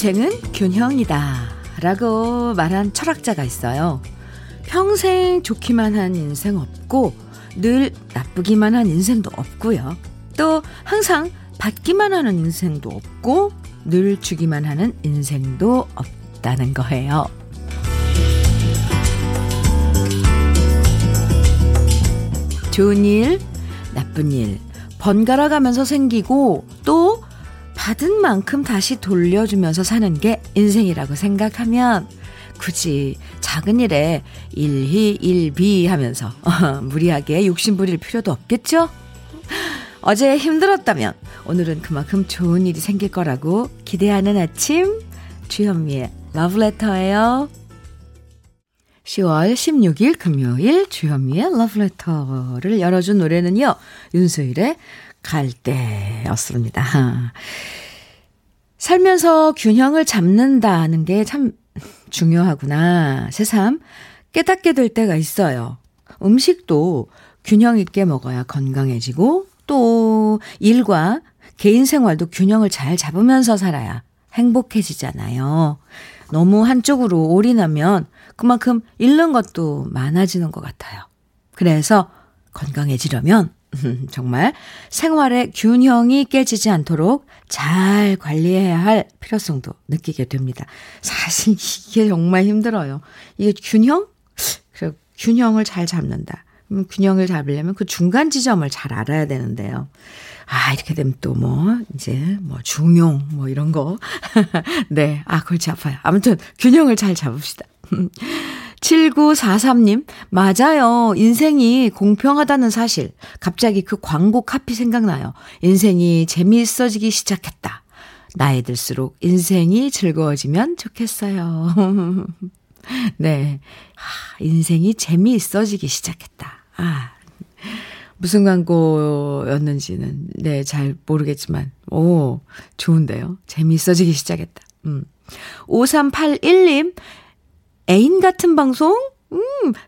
인생은 균형이다. 라고 말한 철학자가 있어요. 평생 좋기만 한 인생 없고, 늘 나쁘기만 한 인생도 없고요. 또 항상 받기만 하는 인생도 없고, 늘 주기만 하는 인생도 없다는 거예요. 좋은 일, 나쁜 일, 번갈아 가면서 생기고, 또 받은 만큼 다시 돌려주면서 사는 게 인생이라고 생각하면 굳이 작은 일에 일희 일비 하면서 무리하게 욕심 부릴 필요도 없겠죠? 어제 힘들었다면 오늘은 그만큼 좋은 일이 생길 거라고 기대하는 아침 주현미의 러브레터예요. 10월 16일 금요일 주현미의 러브레터를 열어준 노래는요. 윤수일의 갈 때였습니다. 살면서 균형을 잡는다는 게 참 중요하구나. 새삼 깨닫게 될 때가 있어요. 음식도 균형 있게 먹어야 건강해지고 또 일과 개인 생활도 균형을 잘 잡으면서 살아야 행복해지잖아요. 너무 한쪽으로 올인하면 그만큼 잃는 것도 많아지는 것 같아요. 그래서 건강해지려면 정말 생활의 균형이 깨지지 않도록 잘 관리해야 할 필요성도 느끼게 됩니다. 사실 이게 정말 힘들어요. 이게 균형? 그래, 균형을 잘 잡는다. 음, 균형을 잡으려면 그 중간 지점을 잘 알아야 되는데요. 아, 이렇게 되면 또 뭐, 이제 뭐 중용, 뭐 이런 거. 네. 아, 골치 아파요. 아무튼 균형을 잘 잡읍시다. 7943님, 맞아요. 인생이 공평하다는 사실. 갑자기 그 광고 카피 생각나요. 인생이 재미있어지기 시작했다. 나이 들수록 인생이 즐거워지면 좋겠어요. 네. 아, 인생이 재미있어지기 시작했다. 아, 무슨 광고였는지는, 네, 잘 모르겠지만, 오, 좋은데요. 재미있어지기 시작했다. 음. 5381님, 애인 같은 방송? 음,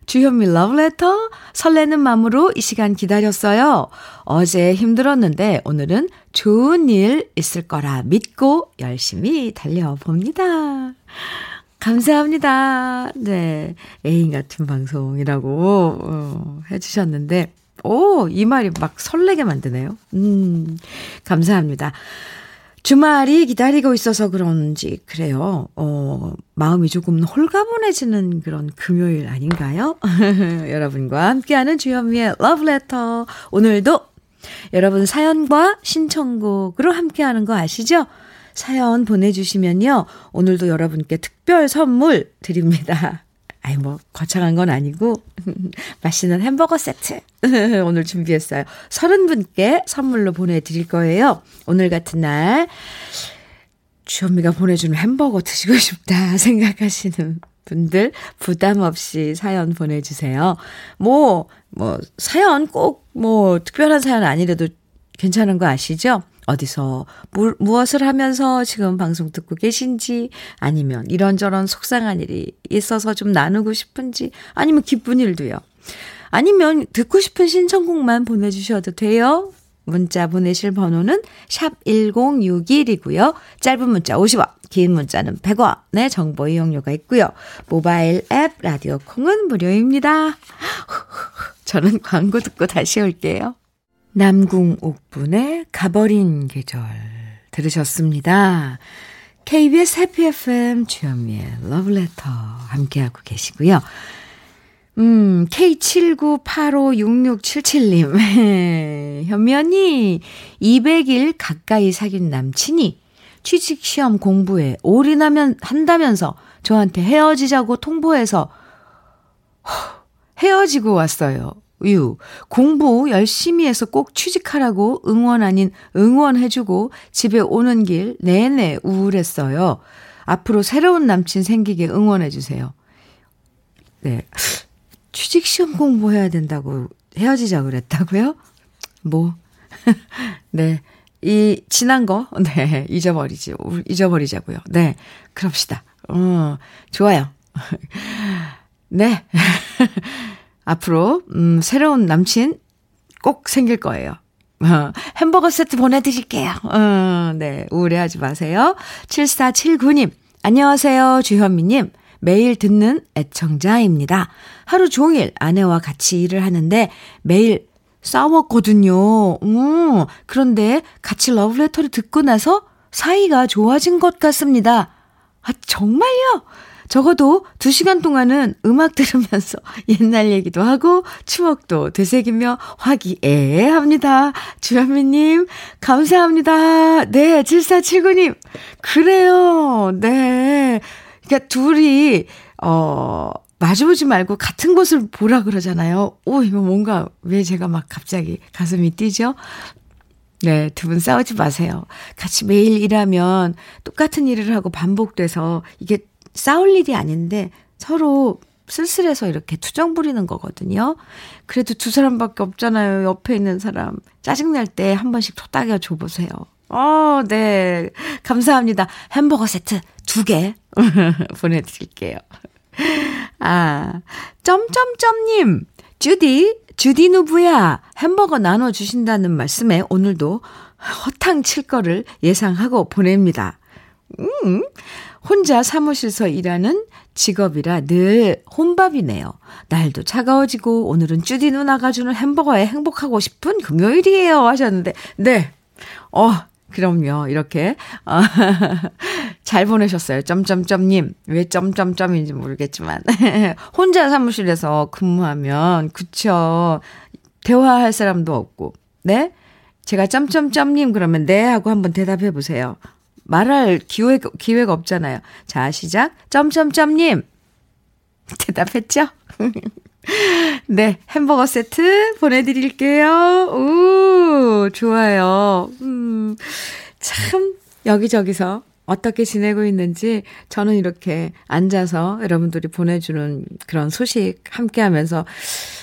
주현미 러브레터? 설레는 마음으로 이 시간 기다렸어요. 어제 힘들었는데 오늘은 좋은 일 있을 거라 믿고 열심히 달려봅니다. 감사합니다. 네. 애인 같은 방송이라고 어, 해주셨는데, 오, 이 말이 막 설레게 만드네요. 음, 감사합니다. 주말이 기다리고 있어서 그런지 그래요. 어, 마음이 조금 홀가분해지는 그런 금요일 아닌가요? 여러분과 함께하는 주현미의 러브레터. 오늘도 여러분 사연과 신청곡으로 함께하는 거 아시죠? 사연 보내주시면요. 오늘도 여러분께 특별 선물 드립니다. 아이, 뭐, 거창한 건 아니고, 맛있는 햄버거 세트. 오늘 준비했어요. 서른 분께 선물로 보내드릴 거예요. 오늘 같은 날, 주현미가 보내주는 햄버거 드시고 싶다 생각하시는 분들, 부담 없이 사연 보내주세요. 뭐, 뭐, 사연 꼭, 뭐, 특별한 사연 아니래도 괜찮은 거 아시죠? 어디서 무, 무엇을 하면서 지금 방송 듣고 계신지 아니면 이런저런 속상한 일이 있어서 좀 나누고 싶은지 아니면 기쁜 일도요. 아니면 듣고 싶은 신청곡만 보내주셔도 돼요. 문자 보내실 번호는 샵 1061이고요. 짧은 문자 50원, 긴 문자는 100원의 정보 이용료가 있고요. 모바일 앱 라디오 콩은 무료입니다. 저는 광고 듣고 다시 올게요. 남궁옥분의 가버린 계절 들으셨습니다. KBS 해피 FM 주현미의 러브레터 함께하고 계시고요. 음, K79856677님. 현미 언니, 200일 가까이 사귄 남친이 취직시험 공부에 올인하면, 한다면서 저한테 헤어지자고 통보해서 헤어지고 왔어요. 유. 공부 열심히 해서 꼭 취직하라고 응원 아닌 응원해주고 집에 오는 길 내내 우울했어요. 앞으로 새로운 남친 생기게 응원해주세요. 네. 취직시험 공부해야 된다고 헤어지자 그랬다고요? 뭐. 네. 이, 지난 거, 네. 잊어버리지. 잊어버리자고요. 네. 그럽시다. 어, 좋아요. 네. 앞으로, 음, 새로운 남친 꼭 생길 거예요. 어, 햄버거 세트 보내드릴게요. 어, 네, 우울해하지 마세요. 7479님, 안녕하세요. 주현미님. 매일 듣는 애청자입니다. 하루 종일 아내와 같이 일을 하는데 매일 싸웠거든요. 음, 그런데 같이 러브레터를 듣고 나서 사이가 좋아진 것 같습니다. 아, 정말요? 적어도 두 시간 동안은 음악 들으면서 옛날 얘기도 하고 추억도 되새기며 화기애애합니다. 주현미님, 감사합니다. 네, 7479님. 그래요. 네. 그러니까 둘이, 어, 마주보지 말고 같은 곳을 보라 그러잖아요. 오, 이거 뭔가 왜 제가 막 갑자기 가슴이 뛰죠? 네, 두 분 싸우지 마세요. 같이 매일 일하면 똑같은 일을 하고 반복돼서 이게 싸울 일이 아닌데 서로 쓸쓸해서 이렇게 투정 부리는 거거든요. 그래도 두 사람밖에 없잖아요. 옆에 있는 사람. 짜증날 때 한 번씩 토닥여 줘보세요. 어, 네. 감사합니다. 햄버거 세트 두 개 보내드릴게요. 아, 점점점님, 주디, 주디 누부야, 햄버거 나눠주신다는 말씀에 오늘도 허탕 칠 거를 예상하고 보냅니다. 음, 혼자 사무실서 일하는 직업이라 늘 혼밥이네요. 날도 차가워지고 오늘은 쭈디 누나가 주는 햄버거에 행복하고 싶은 금요일이에요 하셨는데 네. 어, 그럼요. 이렇게 어, 잘 보내셨어요. 점점점 님. 왜 점점점인지 모르겠지만 혼자 사무실에서 근무하면 그쵸. 대화할 사람도 없고 네? 제가 점점점님 그러면 네 하고 한번 대답해 보세요. 말할 기회가, 기회가 없잖아요. 자, 시작. 점점점님. 대답했죠? 네, 햄버거 세트 보내드릴게요. 우, 좋아요. 음, 참, 여기저기서 어떻게 지내고 있는지 저는 이렇게 앉아서 여러분들이 보내주는 그런 소식 함께 하면서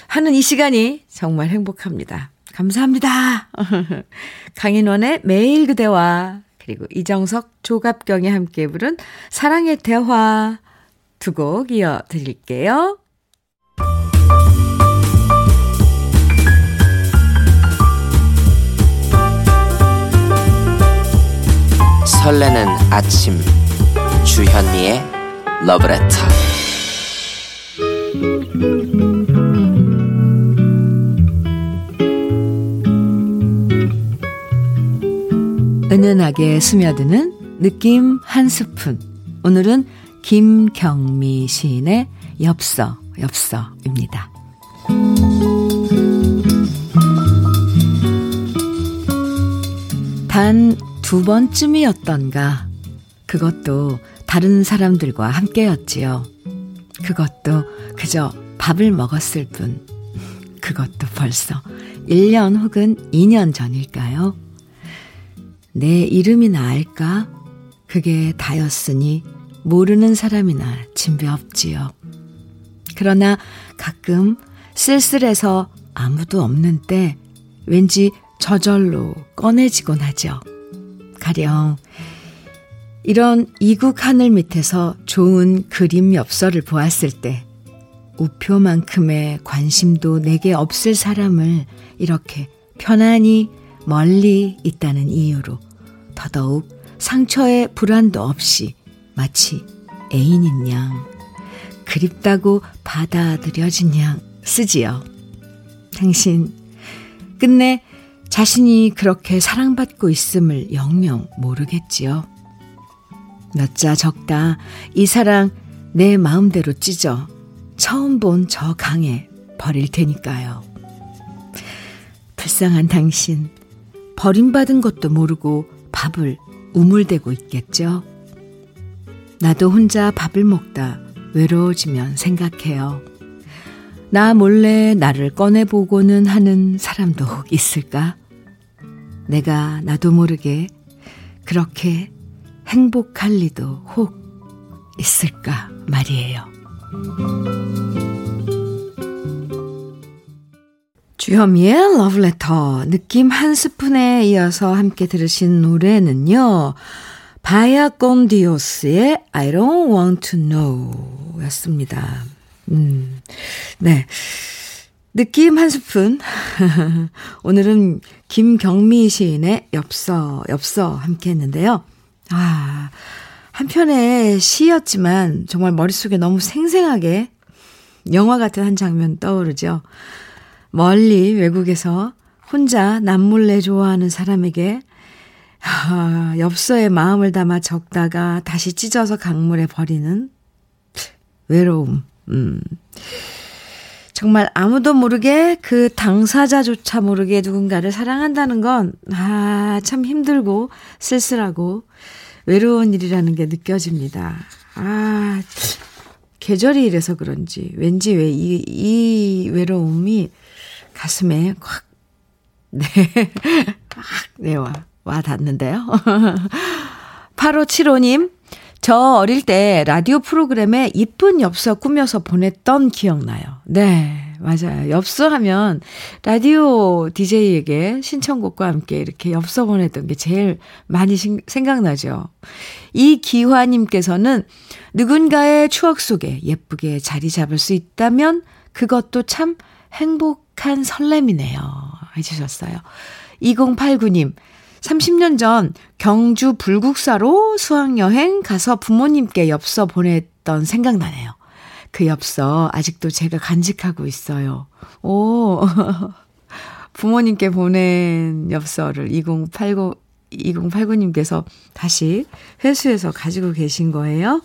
하는 이 시간이 정말 행복합니다. 감사합니다. 강인원의 매일 그대와 그리고 이정석, 조갑경이 함께 부른 사랑의 대화 두 곡 이어 드릴게요. 설레는 아침 주현미의 러브레터 은은하게 스며드는 느낌 한 스푼. 오늘은 김경미 시인의 엽서, 엽서입니다. 단 두 번쯤이었던가. 그것도 다른 사람들과 함께였지요. 그것도 그저 밥을 먹었을 뿐. 그것도 벌써 1년 혹은 2년 전일까요? 내 이름이나 알까? 그게 다였으니 모르는 사람이나 진배 없지요. 그러나 가끔 쓸쓸해서 아무도 없는 때 왠지 저절로 꺼내지곤 하죠. 가령 이런 이국 하늘 밑에서 좋은 그림 엽서를 보았을 때 우표만큼의 관심도 내게 없을 사람을 이렇게 편안히 멀리 있다는 이유로 더더욱 상처의 불안도 없이 마치 애인인 양, 그립다고 받아들여진 양 쓰지요. 당신, 끝내 자신이 그렇게 사랑받고 있음을 영영 모르겠지요. 몇 자 적다 이 사랑 내 마음대로 찢어 처음 본 저 강에 버릴 테니까요. 불쌍한 당신, 버림받은 것도 모르고 밥을 우물대고 있겠죠. 나도 혼자 밥을 먹다 외로워지면 생각해요. 나 몰래 나를 꺼내보고는 하는 사람도 혹 있을까? 내가 나도 모르게 그렇게 행복할 리도 혹 있을까 말이에요. 주현미의 러브레터 느낌 한 스푼에 이어서 함께 들으신 노래는요. 바야 꼰디오스의 I don't want to know 였습니다. 음, 네. 느낌 한 스푼. 오늘은 김경미 시인의 엽서, 엽서 함께 했는데요. 아, 한편의 시였지만 정말 머릿속에 너무 생생하게 영화 같은 한 장면 떠오르죠. 멀리 외국에서 혼자 남몰래 좋아하는 사람에게 아, 엽서에 마음을 담아 적다가 다시 찢어서 강물에 버리는 외로움. 음. 정말 아무도 모르게 그 당사자조차 모르게 누군가를 사랑한다는 건, 아, 참 힘들고 쓸쓸하고 외로운 일이라는 게 느껴집니다. 아, 계절이 이래서 그런지 왠지 왜 이, 이 외로움이 가슴에 확, 네, 확, 네, 와, 와 닿는데요. 8575님, 저 어릴 때 라디오 프로그램에 이쁜 엽서 꾸며서 보냈던 기억나요. 네, 맞아요. 엽서 하면 라디오 DJ에게 신청곡과 함께 이렇게 엽서 보냈던 게 제일 많이 생각나죠. 이 기화님께서는 누군가의 추억 속에 예쁘게 자리 잡을 수 있다면 그것도 참 행복 한 설렘이네요. 해주셨어요. 2089님, 30년 전 경주 불국사로 수학여행 가서 부모님께 엽서 보냈던 생각나네요. 그 엽서 아직도 제가 간직하고 있어요. 오, 부모님께 보낸 엽서를 2089, 2089님께서 다시 회수해서 가지고 계신 거예요.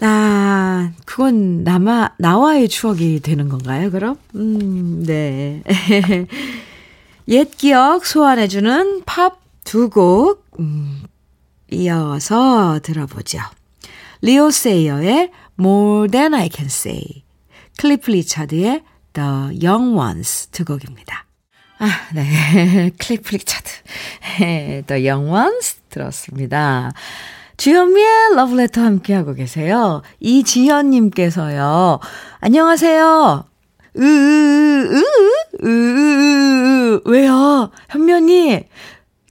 아, 그건 나마, 나와의 추억이 되는 건가요, 그럼? 음, 네. 옛 기억 소환해주는 팝 두 곡, 음, 이어서 들어보죠. 리오 세이어의 More Than I Can Say, 클리프 리차드의 The Young Ones 두 곡입니다. 아, 네. 클리프 리차드. The Young Ones 들었습니다. 주현미의 러브레터 함께하고 계세요. 이지현님께서요. 안녕하세요. 으, 으, 으, 으, 왜요? 현면이,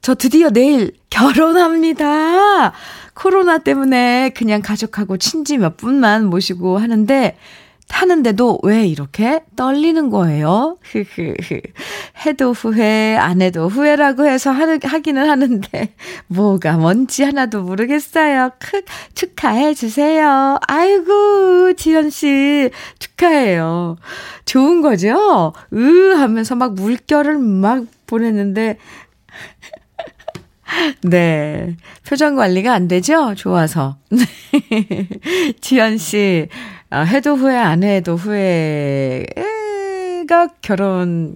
저 드디어 내일 결혼합니다. 코로나 때문에 그냥 가족하고 친지 몇 분만 모시고 하는데, 하는데도 왜 이렇게 떨리는 거예요? 흐흐흐. 해도 후회, 안 해도 후회라고 해서 하는, 하기는 하는데, 뭐가 뭔지 하나도 모르겠어요. 크, 축하해 주세요. 아이고, 지현씨, 축하해요. 좋은 거죠? 으 하면서 막 물결을 막 보냈는데, 네. 표정 관리가 안 되죠? 좋아서. 지현 씨, 아, 해도 후회, 안 해도 후회가 결혼,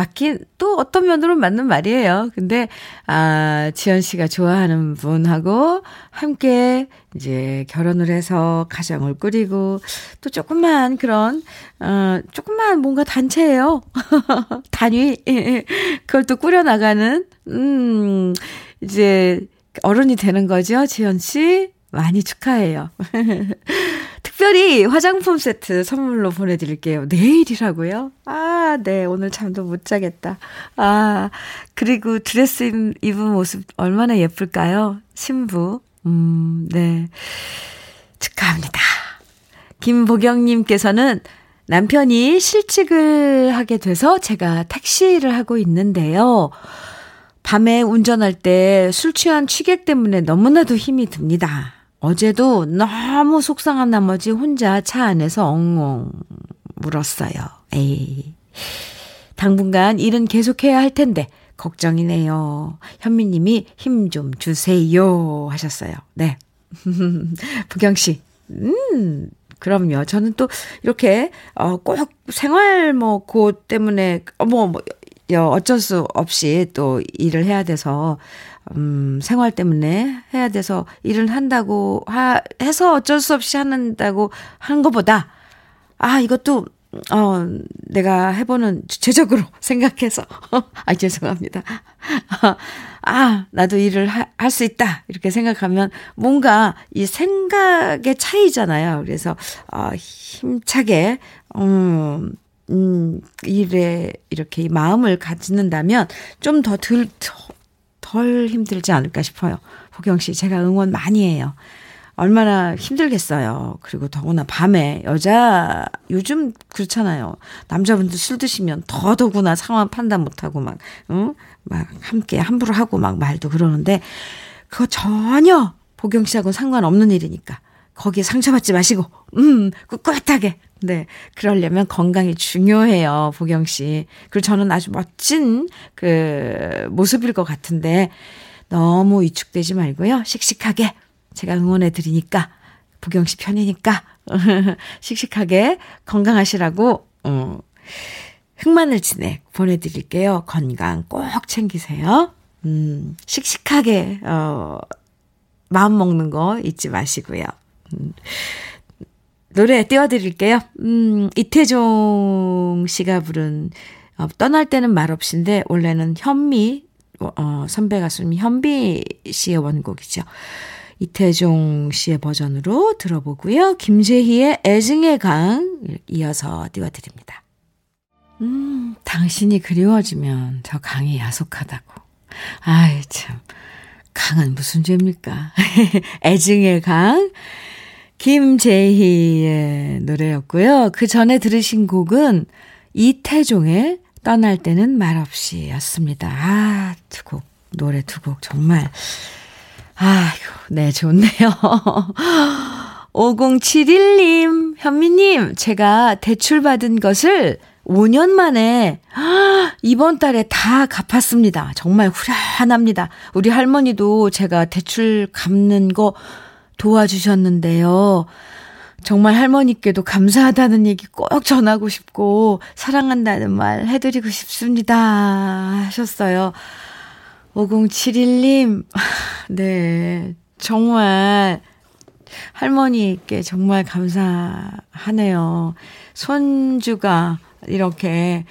맞긴, 또 어떤 면으로 맞는 말이에요. 근데, 아, 지연 씨가 좋아하는 분하고 함께 이제 결혼을 해서 가정을 꾸리고 또 조금만 그런, 어, 조금만 뭔가 단체예요. 단위. 그걸 또 꾸려 나가는, 음, 이제 어른이 되는 거죠, 지연 씨. 많이 축하해요. 특별히 화장품 세트 선물로 보내드릴게요. 내일이라고요? 아, 네. 오늘 잠도 못 자겠다. 아, 그리고 드레스 입은 모습 얼마나 예쁠까요? 신부. 음, 네. 축하합니다. 김보경님께서는 남편이 실직을 하게 돼서 제가 택시를 하고 있는데요. 밤에 운전할 때 술 취한 취객 때문에 너무나도 힘이 듭니다. 어제도 너무 속상한 나머지 혼자 차 안에서 엉엉 울었어요. 에이. 당분간 일은 계속해야 할 텐데 걱정이네요. 현미님이 힘 좀 주세요 하셨어요. 네. 부경 씨, 음, 그럼요. 저는 또 이렇게 어꼭 생활 뭐고 때문에 어뭐 뭐, 어쩔 수 없이 또 일을 해야 돼서 음, 생활 때문에 해야 돼서 일을 한다고 하, 해서 어쩔 수 없이 한다고 한 것보다, 아, 이것도, 어, 내가 해보는 주체적으로 생각해서, 아, 죄송합니다. 아, 나도 일을 할 수 있다. 이렇게 생각하면 뭔가 이 생각의 차이잖아요. 그래서, 어, 힘차게, 음, 음, 일에 이렇게 마음을 갖는다면 좀 더 들, 더, 덜 힘들지 않을까 싶어요. 호경 씨, 제가 응원 많이 해요. 얼마나 힘들겠어요. 그리고 더구나 밤에 여자 요즘 그렇잖아요. 남자분들 술 드시면 더더구나 상황 판단 못하고 막, 응? 막 함께 함부로 하고 막 말도 그러는데 그거 전혀 보경 씨하고 상관없는 일이니까 거기에 상처받지 마시고, 음, 꿋꿋하게. 네. 그러려면 건강이 중요해요, 보경 씨. 그리고 저는 아주 멋진 그 모습일 것 같은데 너무 위축되지 말고요. 씩씩하게 제가 응원해 드리니까 보경 씨 편이니까 씩씩하게 건강하시라고 어 흑마늘 진액 보내 드릴게요. 건강 꼭 챙기세요. 음, 씩씩하게 어 마음 먹는 거 잊지 마시고요. 음, 노래 띄워드릴게요. 음, 이태종 씨가 부른 어, 떠날 때는 말없이인데 원래는 현미 어, 선배 가수님 현비 씨의 원곡이죠. 이태종 씨의 버전으로 들어보고요. 김재희의 애증의 강 이어서 띄워드립니다. 음, 당신이 그리워지면 저 강이 야속하다고. 아이, 참. 강은 무슨 죄입니까? 애증의 강. 김재희의 노래였고요. 그 전에 들으신 곡은 이태종의 떠날 때는 말없이 였습니다. 아, 두 곡, 노래 두 곡 정말. 아이고, 네, 좋네요. 5071님, 현미님, 제가 대출받은 것을 5년 만에 이번 달에 다 갚았습니다. 정말 후련합니다. 우리 할머니도 제가 대출 갚는 거 도와주셨는데요. 정말 할머니께도 감사하다는 얘기 꼭 전하고 싶고 사랑한다는 말 해드리고 싶습니다 하셨어요. 5071님, 네, 정말 할머니께 정말 감사하네요. 손주가 이렇게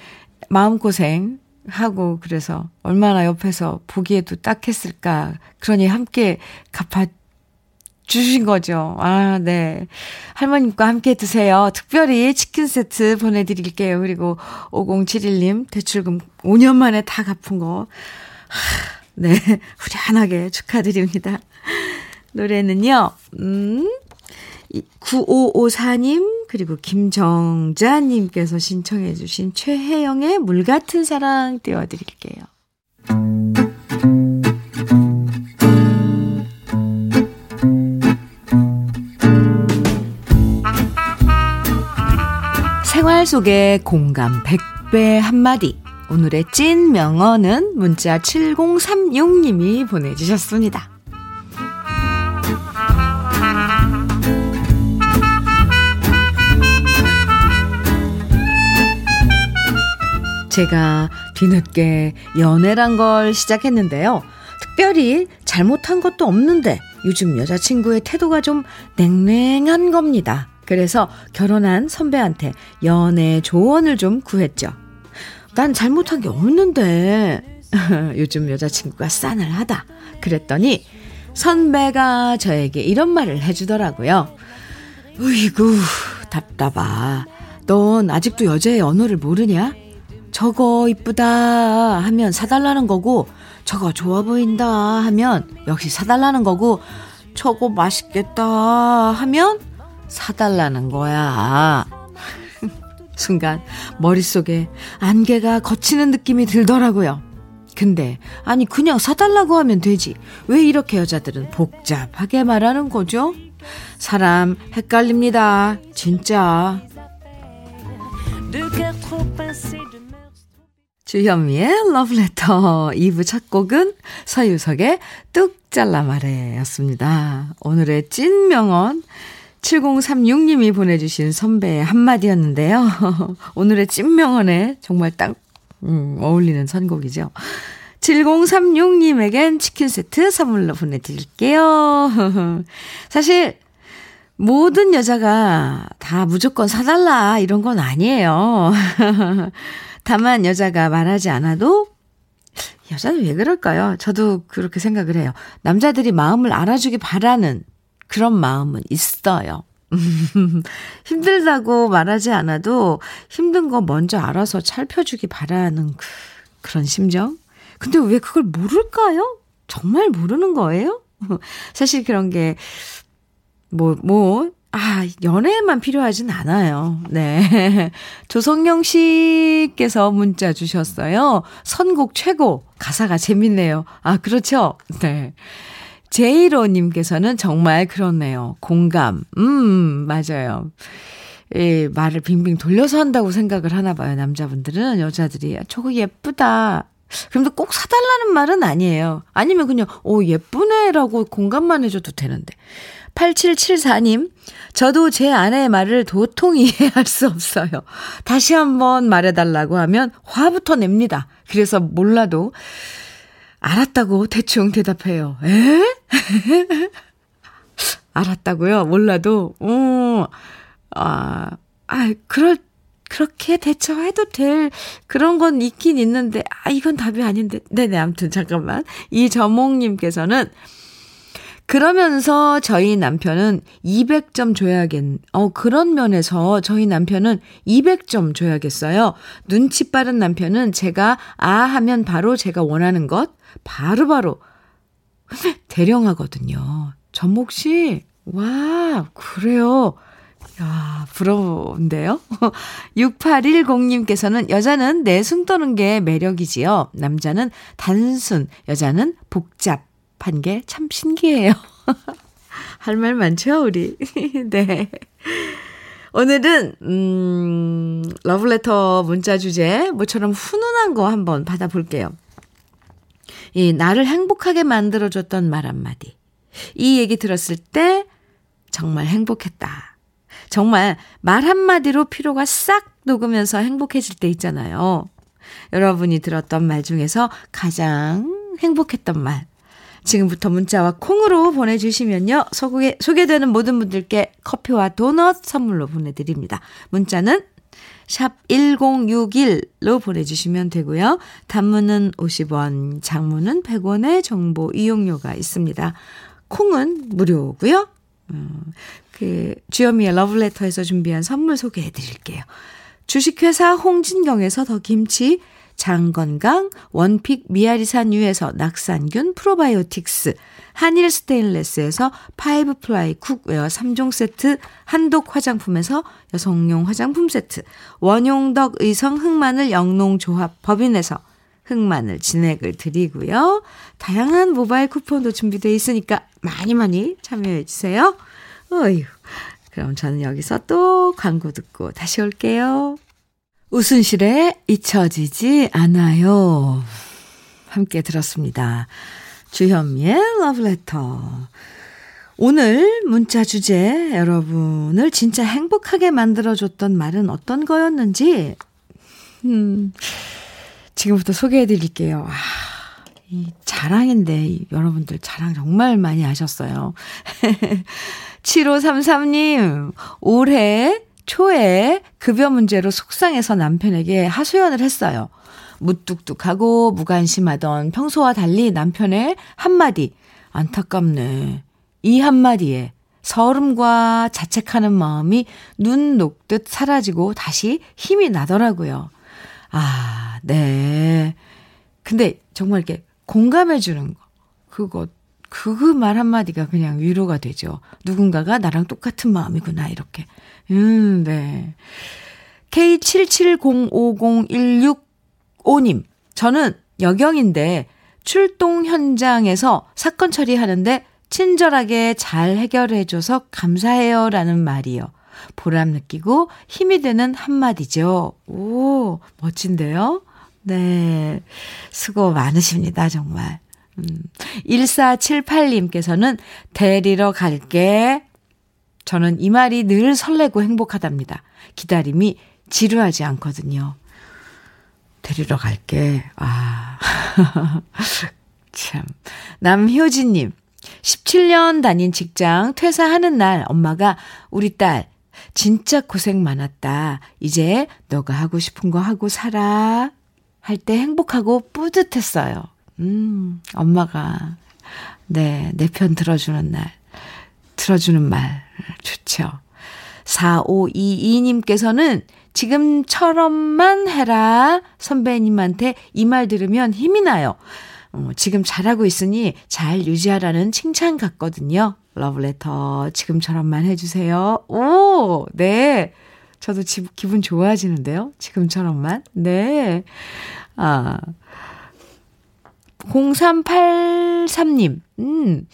마음고생 하고 그래서 얼마나 옆에서 보기에도 딱했을까. 그러니 함께 갚아 주신 거죠. 아, 네. 할머님과 함께 드세요. 특별히 치킨 세트 보내드릴게요. 그리고 5071님 대출금 5년 만에 다 갚은 거. 네. 후련하게 축하드립니다. 노래는요, 음, 9554님, 그리고 김정자님께서 신청해주신 최혜영의 물 같은 사랑 띄워드릴게요. 속의 공감 100배 한마디. 오늘의 찐 명언은 문자 7036님이 보내주셨습니다. 제가 뒤늦게 연애란 걸 시작했는데요. 특별히 잘못한 것도 없는데 요즘 여자친구의 태도가 좀 냉랭한 겁니다. 그래서 결혼한 선배한테 연애 조언을 좀 구했죠. 난 잘못한 게 없는데 요즘 여자친구가 싸늘하다. 그랬더니 선배가 저에게 이런 말을 해주더라고요. 으이구 답답하. 넌 아직도 여자의 언어를 모르냐? 저거 이쁘다 하면 사달라는 거고 저거 좋아 보인다 하면 역시 사달라는 거고 저거 맛있겠다 하면 사달라는 거야. 순간 머릿속에 안개가 거치는 느낌이 들더라고요. 근데 아니 그냥 사달라고 하면 되지. 왜 이렇게 여자들은 복잡하게 말하는 거죠? 사람 헷갈립니다. 진짜. 주현미의 러브레터 2부 첫 곡은 서유석의 뚝 잘라 말해 였습니다. 오늘의 찐 명언 7036님이 보내주신 선배의 한마디였는데요. 오늘의 찐 명언에 정말 딱 음, 어울리는 선곡이죠. 7036님에겐 치킨 세트 선물로 보내드릴게요. 사실 모든 여자가 다 무조건 사달라 이런 건 아니에요. 다만 여자가 말하지 않아도 여자는 왜 그럴까요? 저도 그렇게 생각을 해요. 남자들이 마음을 알아주기 바라는 그런 마음은 있어요. 힘들다고 말하지 않아도 힘든 거 먼저 알아서 살펴주기 바라는 그, 그런 심정? 근데 왜 그걸 모를까요? 정말 모르는 거예요? 사실 그런 게 뭐, 뭐, 아, 연애에만 필요하진 않아요. 네. 조성영 씨께서 문자 주셨어요. 선곡 최고. 가사가 재밌네요. 아, 그렇죠? 네. 제이로님께서는 정말 그렇네요. 공감. 음, 맞아요. 이 말을 빙빙 돌려서 한다고 생각을 하나 봐요. 남자분들은 여자들이 저거 예쁘다. 그런데 꼭 사달라는 말은 아니에요. 아니면 그냥 오 예쁘네라고 공감만 해줘도 되는데. 8774님, 저도 제 아내의 말을 도통 이해할 수 없어요. 다시 한번 말해달라고 하면 화부터 냅니다. 그래서 몰라도 알았다고 대충 대답해요. 에? 알았다고요? 몰라도, 어, 아, 아, 그럴, 그렇게 대처해도 될 그런 건 있긴 있는데, 아, 이건 답이 아닌데. 네네, 아무튼 잠깐만. 이저몽님께서는 그러면서 저희 남편은 200점 줘야겠, 어, 그런 면에서 저희 남편은 200점 줘야겠어요. 눈치 빠른 남편은 제가 아 하면 바로 제가 원하는 것 바로바로 바로 대령하거든요. 전목 씨, 와, 그래요. 야, 부러운데요? 6810님께서는 여자는 내숭 떠는 게 매력이지요. 남자는 단순, 여자는 복잡 한 게 참 신기해요. 할 말 많죠, 우리? 네. 오늘은, 음, 러브레터 문자 주제, 뭐처럼 훈훈한 거 한번 받아볼게요. 이, 나를 행복하게 만들어줬던 말 한마디. 이 얘기 들었을 때, 정말 행복했다. 정말 말 한마디로 피로가 싹 녹으면서 행복해질 때 있잖아요. 여러분이 들었던 말 중에서 가장 행복했던 말. 지금부터 문자와 콩으로 보내주시면요. 소개, 소개되는 모든 분들께 커피와 도넛 선물로 보내드립니다. 문자는 샵 1061로 보내주시면 되고요. 단문은 50원, 장문은 100원의 정보 이용료가 있습니다. 콩은 무료고요. 음, 그 주현미의 러브레터에서 준비한 선물 소개해 드릴게요. 주식회사 홍진경에서 더 김치, 장건강, one pick 미아리산 유에서 낙산균 프로바이오틱스, 한일 스테인레스에서 five ply cookware 3종 세트, 한독 화장품에서 여성용 화장품 세트, 원용덕 의성 흑마늘 영농조합 법인에서 흑마늘 진액을 드리고요. 다양한 모바일 쿠폰도 준비되어 있으니까 많이 많이 참여해 주세요. 어휴. 그럼 저는 여기서 또 광고 듣고 다시 올게요. 우순실의 잊혀지지 않아요. 함께 들었습니다. 주현미의 러브레터. 오늘 문자 주제 여러분을 진짜 행복하게 만들어줬던 말은 어떤 거였는지, 음, 지금부터 소개해 드릴게요. 아, 이 자랑인데, 여러분들 자랑 정말 많이 하셨어요. 7533님, 올해 초에 급여 문제로 속상해서 남편에게 하소연을 했어요. 무뚝뚝하고 무관심하던 평소와 달리 남편의 한마디, 안타깝네. 이 한마디에 서름과 자책하는 마음이 눈 녹듯 사라지고 다시 힘이 나더라고요. 아, 네. 근데 정말 이렇게 공감해 주는 거. 그거 그말 한마디가 그냥 위로가 되죠. 누군가가 나랑 똑같은 마음이구나, 이렇게. 음, 네. K77050165님, 저는 여경인데 출동 현장에서 사건 처리하는데 친절하게 잘 해결해줘서 감사해요 라는 말이요. 보람 느끼고 힘이 되는 한마디죠. 오, 멋진데요? 네. 수고 많으십니다, 정말. 음, 1478님께서는 데리러 갈게. 저는 이 말이 늘 설레고 행복하답니다. 기다림이 지루하지 않거든요. 데리러 갈게. 아. 참. 남효진님. 17년 다닌 직장 퇴사하는 날 엄마가 우리 딸 진짜 고생 많았다. 이제 너가 하고 싶은 거 하고 살아. 할 때 행복하고 뿌듯했어요. 음, 엄마가, 네, 내 편 들어주는 날, 들어주는 말, 좋죠. 4522님께서는 지금처럼만 해라. 선배님한테 이 말 들으면 힘이 나요. 어, 지금 잘하고 있으니 잘 유지하라는 칭찬 같거든요. 러브레터 지금처럼만 해주세요. 오, 네. 저도 지, 기분 좋아지는데요. 지금처럼만. 네. 아. 0383님, 음.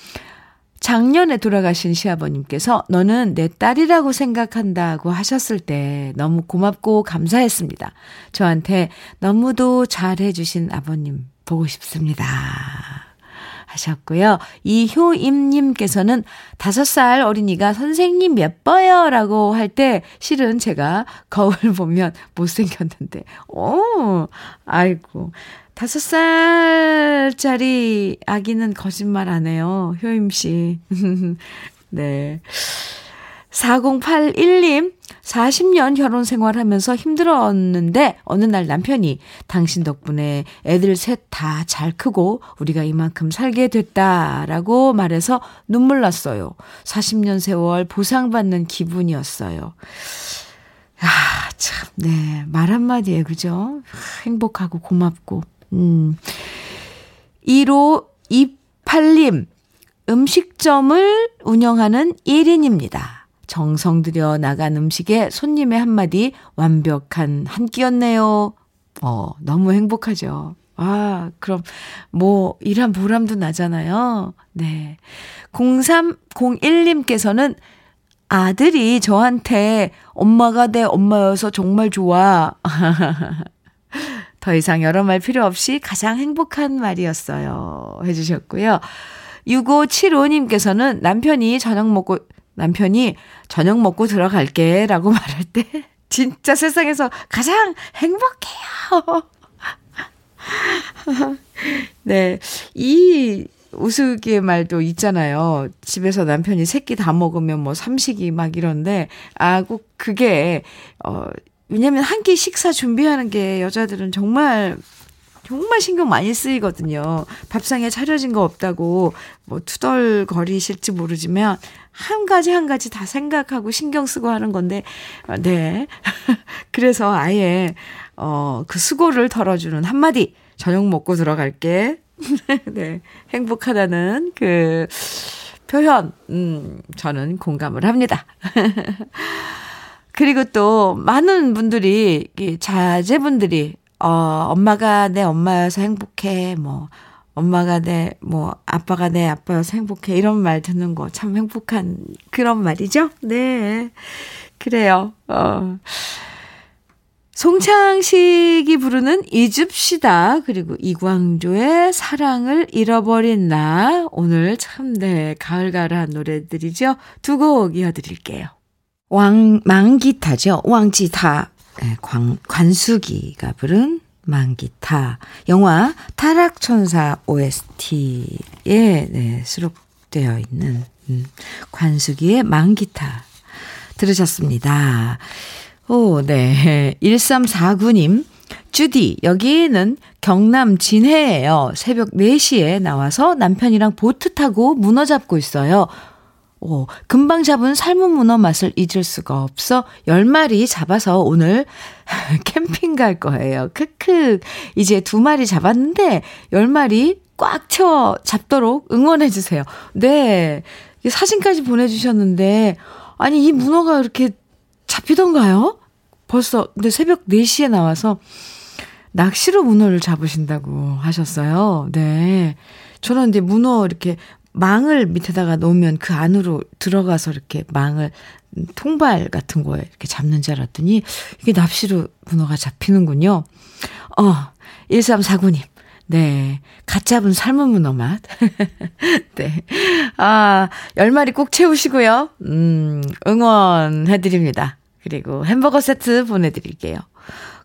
작년에 돌아가신 시아버님께서 너는 내 딸이라고 생각한다고 하셨을 때 너무 고맙고 감사했습니다. 저한테 너무도 잘해주신 아버님 보고 싶습니다. 하셨고요. 이효임님께서는 다섯 살 어린이가 선생님 예뻐요 라고 할 때 실은 제가 거울 보면 못생겼는데, 오, 아이고. 다섯 살짜리 아기는 거짓말 안 해요. 효임 씨. 네. 4081님, 40년 결혼 생활하면서 힘들었는데, 어느 날 남편이 당신 덕분에 애들 셋 다 잘 크고, 우리가 이만큼 살게 됐다라고 말해서 눈물 났어요. 40년 세월 보상받는 기분이었어요. 아, 참, 네. 말 한마디에, 그죠? 행복하고 고맙고. 음. 1528님, 음식점을 운영하는 1인입니다. 정성 들여 나간 음식에 손님의 한마디 완벽한 한 끼였네요. 어, 너무 행복하죠. 아, 그럼 뭐 일한 보람도 나잖아요. 네. 0301님께서는 아들이 저한테 엄마가 내 엄마여서 정말 좋아. 더 이상 여러 말 필요 없이 가장 행복한 말이었어요. 해주셨고요. 6575님께서는 남편이 저녁 먹고, 남편이 저녁 먹고 들어갈게 라고 말할 때 진짜 세상에서 가장 행복해요. 네. 이 우스개 말도 있잖아요. 집에서 남편이 새끼 다 먹으면 뭐 삼식이 막 이런데, 아, 꼭 그게, 어, 왜냐면 한 끼 식사 준비하는 게 여자들은 정말 정말 신경 많이 쓰이거든요. 밥상에 차려진 거 없다고 뭐 투덜거리실지 모르지만 한 가지 한 가지 다 생각하고 신경 쓰고 하는 건데 어, 네. 그래서 아예 어그 수고를 덜어주는 한마디 저녁 먹고 들어갈게. 네. 행복하다는 그 표현 음 저는 공감을 합니다. 그리고 또 많은 분들이 자제분들이 어 엄마가 내 엄마여서 행복해 뭐 엄마가 내 뭐 아빠가 내 아빠여서 행복해 이런 말 듣는 거 참 행복한 그런 말이죠. 네. 그래요. 어. 송창식이 부르는 잊읍시다. 그리고 이광조의 사랑을 잃어버린 나. 오늘 참, 네, 가을가을한 노래들이죠. 두 곡 이어드릴게요. 왕, 망기타죠. 왕지타. 네, 관, 관수기가 부른 망기타. 영화 타락천사 OST에 네, 수록되어 있는 음, 관수기의 망기타 들으셨습니다. 오, 네. 1349님. 주디, 여기는 경남 진해예요. 새벽 4시에 나와서 남편이랑 보트 타고 문어 잡고 있어요. 오, 금방 잡은 삶은 문어 맛을 잊을 수가 없어 10마리 잡아서 오늘 캠핑 갈 거예요. 크크. 이제 두 마리 잡았는데 10마리 꽉 채워 잡도록 응원해 주세요. 네. 사진까지 보내 주셨는데, 아니, 이 문어가 이렇게 잡히던가요? 벌써, 근데 새벽 4시에 나와서 낚시로 문어를 잡으신다고 하셨어요. 네. 저는 이제 문어 이렇게 망을 밑에다가 놓으면 그 안으로 들어가서 이렇게 망을 통발 같은 거에 이렇게 잡는 줄 알았더니 이게 납시로 문어가 잡히는군요. 어, 1349님. 네. 갓 잡은 삶은 문어 맛. 네. 아, 10마리 꼭 채우시고요. 음, 응원해드립니다. 그리고 햄버거 세트 보내드릴게요.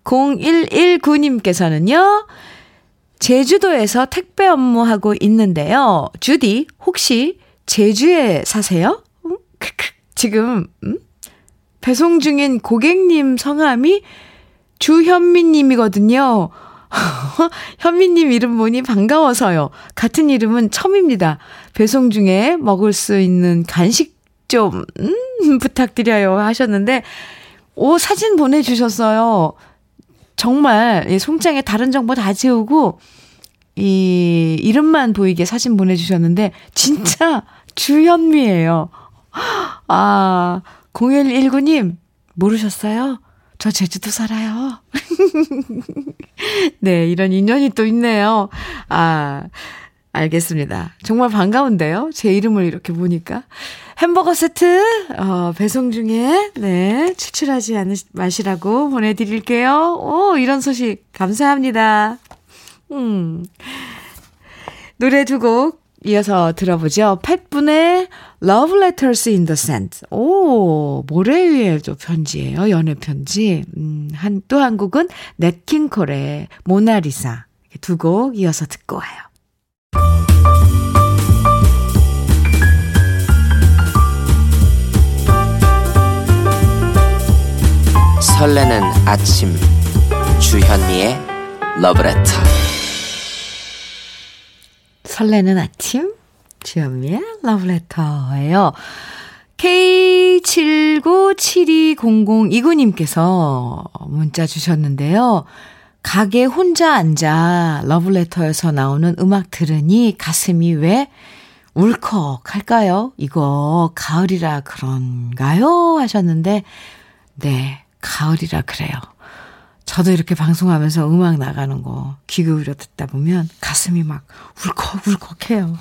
0119님께서는요, 제주도에서 택배 업무하고 있는데요. 주디, 혹시 제주에 사세요? 음? 지금, 음? 배송 중인 고객님 성함이 주현미님이거든요. 현미님 이름 보니 반가워서요. 같은 이름은 처음입니다. 배송 중에 먹을 수 있는 간식 좀, 음, 부탁드려요. 하셨는데, 오, 사진 보내주셨어요. 정말 이 송장에 다른 정보 다 지우고 이 이름만 보이게 사진 보내주셨는데, 진짜 주현미예요. 아, 0119님, 모르셨어요? 저 제주도 살아요. 네, 이런 인연이 또 있네요. 아, 알겠습니다. 정말 반가운데요? 제 이름을 이렇게 보니까. 햄버거 세트, 어, 배송 중에, 네, 추출하지 않으, 마시라고 보내드릴게요. 오, 이런 소식, 감사합니다. 음. 노래 두 곡 이어서 들어보죠. 팻분의 Love Letters in the Sand. 오, 모래 위에 또 편지예요. 연애 편지. 음, 한, 또 한 곡은 넷킹콜의 모나리사. 두 곡 이어서 듣고 와요. 설레는 아침 주현미의 러브레터 설레는 아침 주현미의 러브레터예요. K79720029님께서 문자 주셨는데요. 가게 혼자 앉아 러브레터에서 나오는 음악 들으니 가슴이 왜 울컥 할까요? 이거 가을이라 그런가요? 하셨는데, 네, 가을이라 그래요. 저도 이렇게 방송하면서 음악 나가는 거 귀 기울여 듣다 보면 가슴이 막 울컥울컥해요.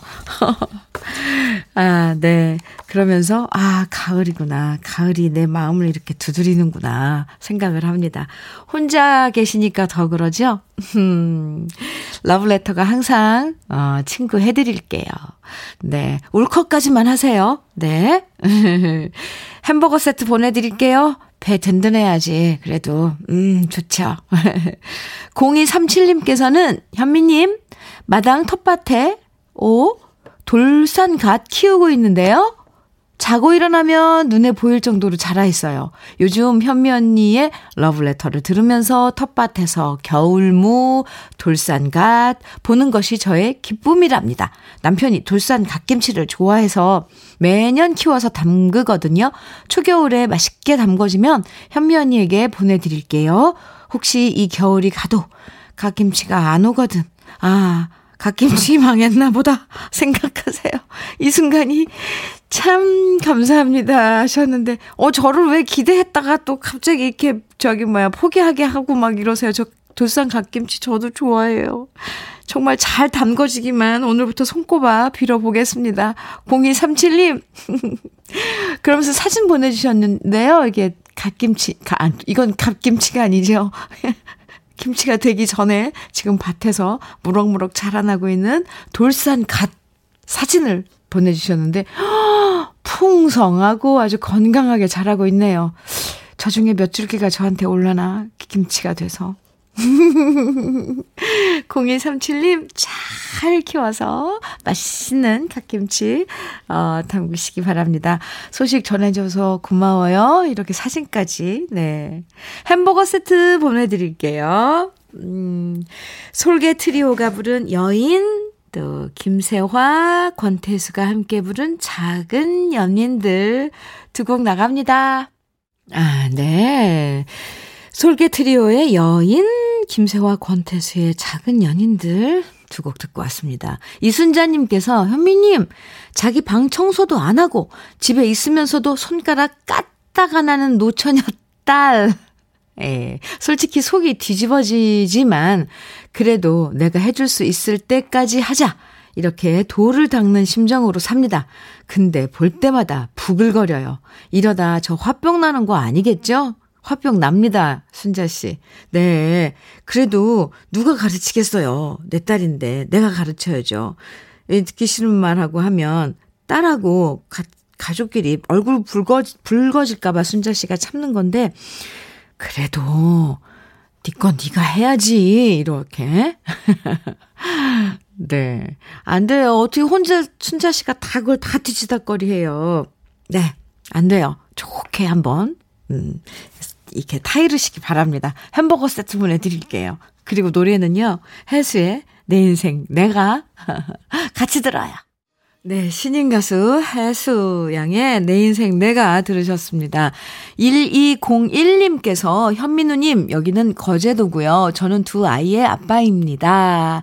아, 네. 그러면서 아, 가을이구나. 가을이 내 마음을 이렇게 두드리는구나 생각을 합니다. 혼자 계시니까 더 그러죠? 음. 러브레터가 항상 어, 친구 해 드릴게요. 네. 울컥까지만 하세요. 네. 햄버거 세트 보내 드릴게요. 배 든든해야지. 그래도, 음, 좋죠. 0237님께서는, 현미님, 마당 텃밭에, 오, 돌산갓 키우고 있는데요. 자고 일어나면 눈에 보일 정도로 자라 있어요. 요즘 현미 언니의 러브레터를 들으면서 텃밭에서 겨울무, 돌산갓 보는 것이 저의 기쁨이랍니다. 남편이 돌산 갓김치를 좋아해서 매년 키워서 담그거든요. 초겨울에 맛있게 담궈지면 현미 언니에게 보내드릴게요. 혹시 이 겨울이 가도 갓김치가 안 오거든. 아, 갓김치 망했나 보다 생각하세요. 이 순간이 참 감사합니다 하셨는데 어 저를 왜 기대했다가 또 갑자기 이렇게 저기 뭐야 포기하게 하고 막 이러세요. 저 돌산 갓김치 저도 좋아해요. 정말 잘 담궈지기만 오늘부터 손꼽아 빌어보겠습니다. 0237님. 그러면서 사진 보내주셨는데요. 이게 갓김치, 가, 이건 갓김치가 아니죠. 김치가 되기 전에 지금 밭에서 무럭무럭 자라나고 있는 돌산 갓 사진을 보내주셨는데, 풍성하고 아주 건강하게 자라고 있네요. 저 중에 몇 줄기가 저한테 올라나 김치가 돼서. 0137님, 잘 키워서 맛있는 갓김치, 어, 담그시기 바랍니다. 소식 전해줘서 고마워요. 이렇게 사진까지, 네. 햄버거 세트 보내드릴게요. 음, 솔개 트리오가 부른 여인, 또, 김세화, 권태수가 함께 부른 작은 연인들 두 곡 나갑니다. 아, 네. 솔개 트리오의 여인, 김세화 권태수의 작은 연인들 두 곡 듣고 왔습니다. 이순자님께서 현미님 자기 방 청소도 안 하고 집에 있으면서도 손가락 까딱 안 하는 노처녀 딸. 예, 솔직히 속이 뒤집어지지만 그래도 내가 해줄 수 있을 때까지 하자. 이렇게 돌을 닦는 심정으로 삽니다. 근데 볼 때마다 부글거려요. 이러다 저 화병 나는 거 아니겠죠? 화병 납니다, 순자 씨. 네. 그래도 누가 가르치겠어요. 내 딸인데 내가 가르쳐야죠. 듣기 싫은 말하고 하면 딸하고 가, 가족끼리 얼굴 붉어, 붉어질까봐 순자 씨가 참는 건데, 그래도, 니건 네 니가 해야지, 이렇게. 네. 안 돼요. 어떻게 혼자 순자 씨가 다 그걸 다 뒤지다거리 해요. 네. 안 돼요. 좋게 한번, 음, 이렇게 타이르시기 바랍니다. 햄버거 세트 보내드릴게요. 그리고 노래는요, 해수의 내 인생, 내가 같이 들어요. 네, 신인 가수 해수 양의 내 인생 내가 들으셨습니다. 1201님께서 현민우님, 여기는 거제도고요. 저는 두 아이의 아빠입니다.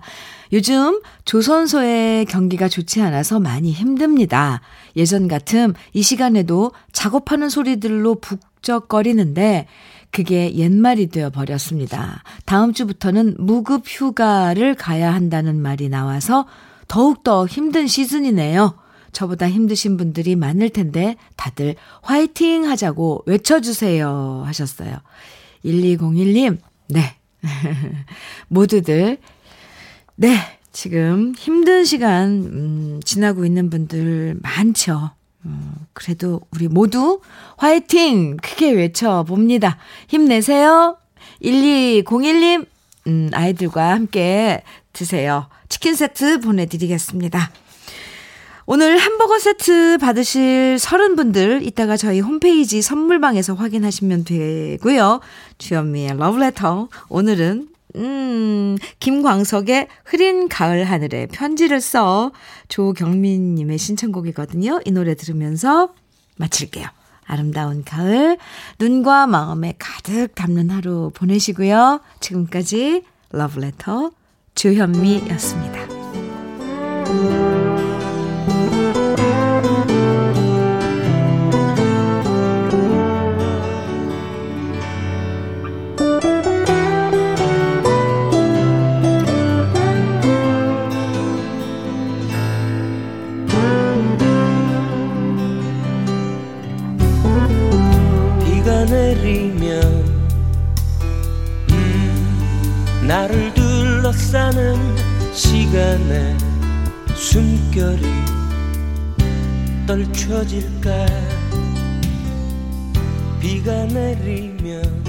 요즘 조선소의 경기가 좋지 않아서 많이 힘듭니다. 예전 같음 이 시간에도 작업하는 소리들로 북 적거리는데 그게 옛말이 되어 버렸습니다. 다음 주부터는 무급 휴가를 가야 한다는 말이 나와서 더욱더 힘든 시즌이네요. 저보다 힘드신 분들이 많을 텐데 다들 화이팅 하자고 외쳐주세요 하셨어요. 1201님, 네. 모두들, 네. 지금 힘든 시간, 음, 지나고 있는 분들 많죠. 어, 그래도 우리 모두 화이팅! 크게 외쳐봅니다. 힘내세요. 1201님, 음, 아이들과 함께 드세요. 치킨 세트 보내드리겠습니다. 오늘 햄버거 세트 받으실 30분들 이따가 저희 홈페이지 선물방에서 확인하시면 되고요. 주현미의 러브레터 오늘은 음, 김광석의 흐린 가을 하늘에 편지를 써 조경민님의 신청곡이거든요. 이 노래 들으면서 마칠게요. 아름다운 가을, 눈과 마음에 가득 담는 하루 보내시고요. 지금까지 러브레터 주현미였습니다. 나를 둘러싸는 시간의 숨결이 떨쳐질까? 비가 내리면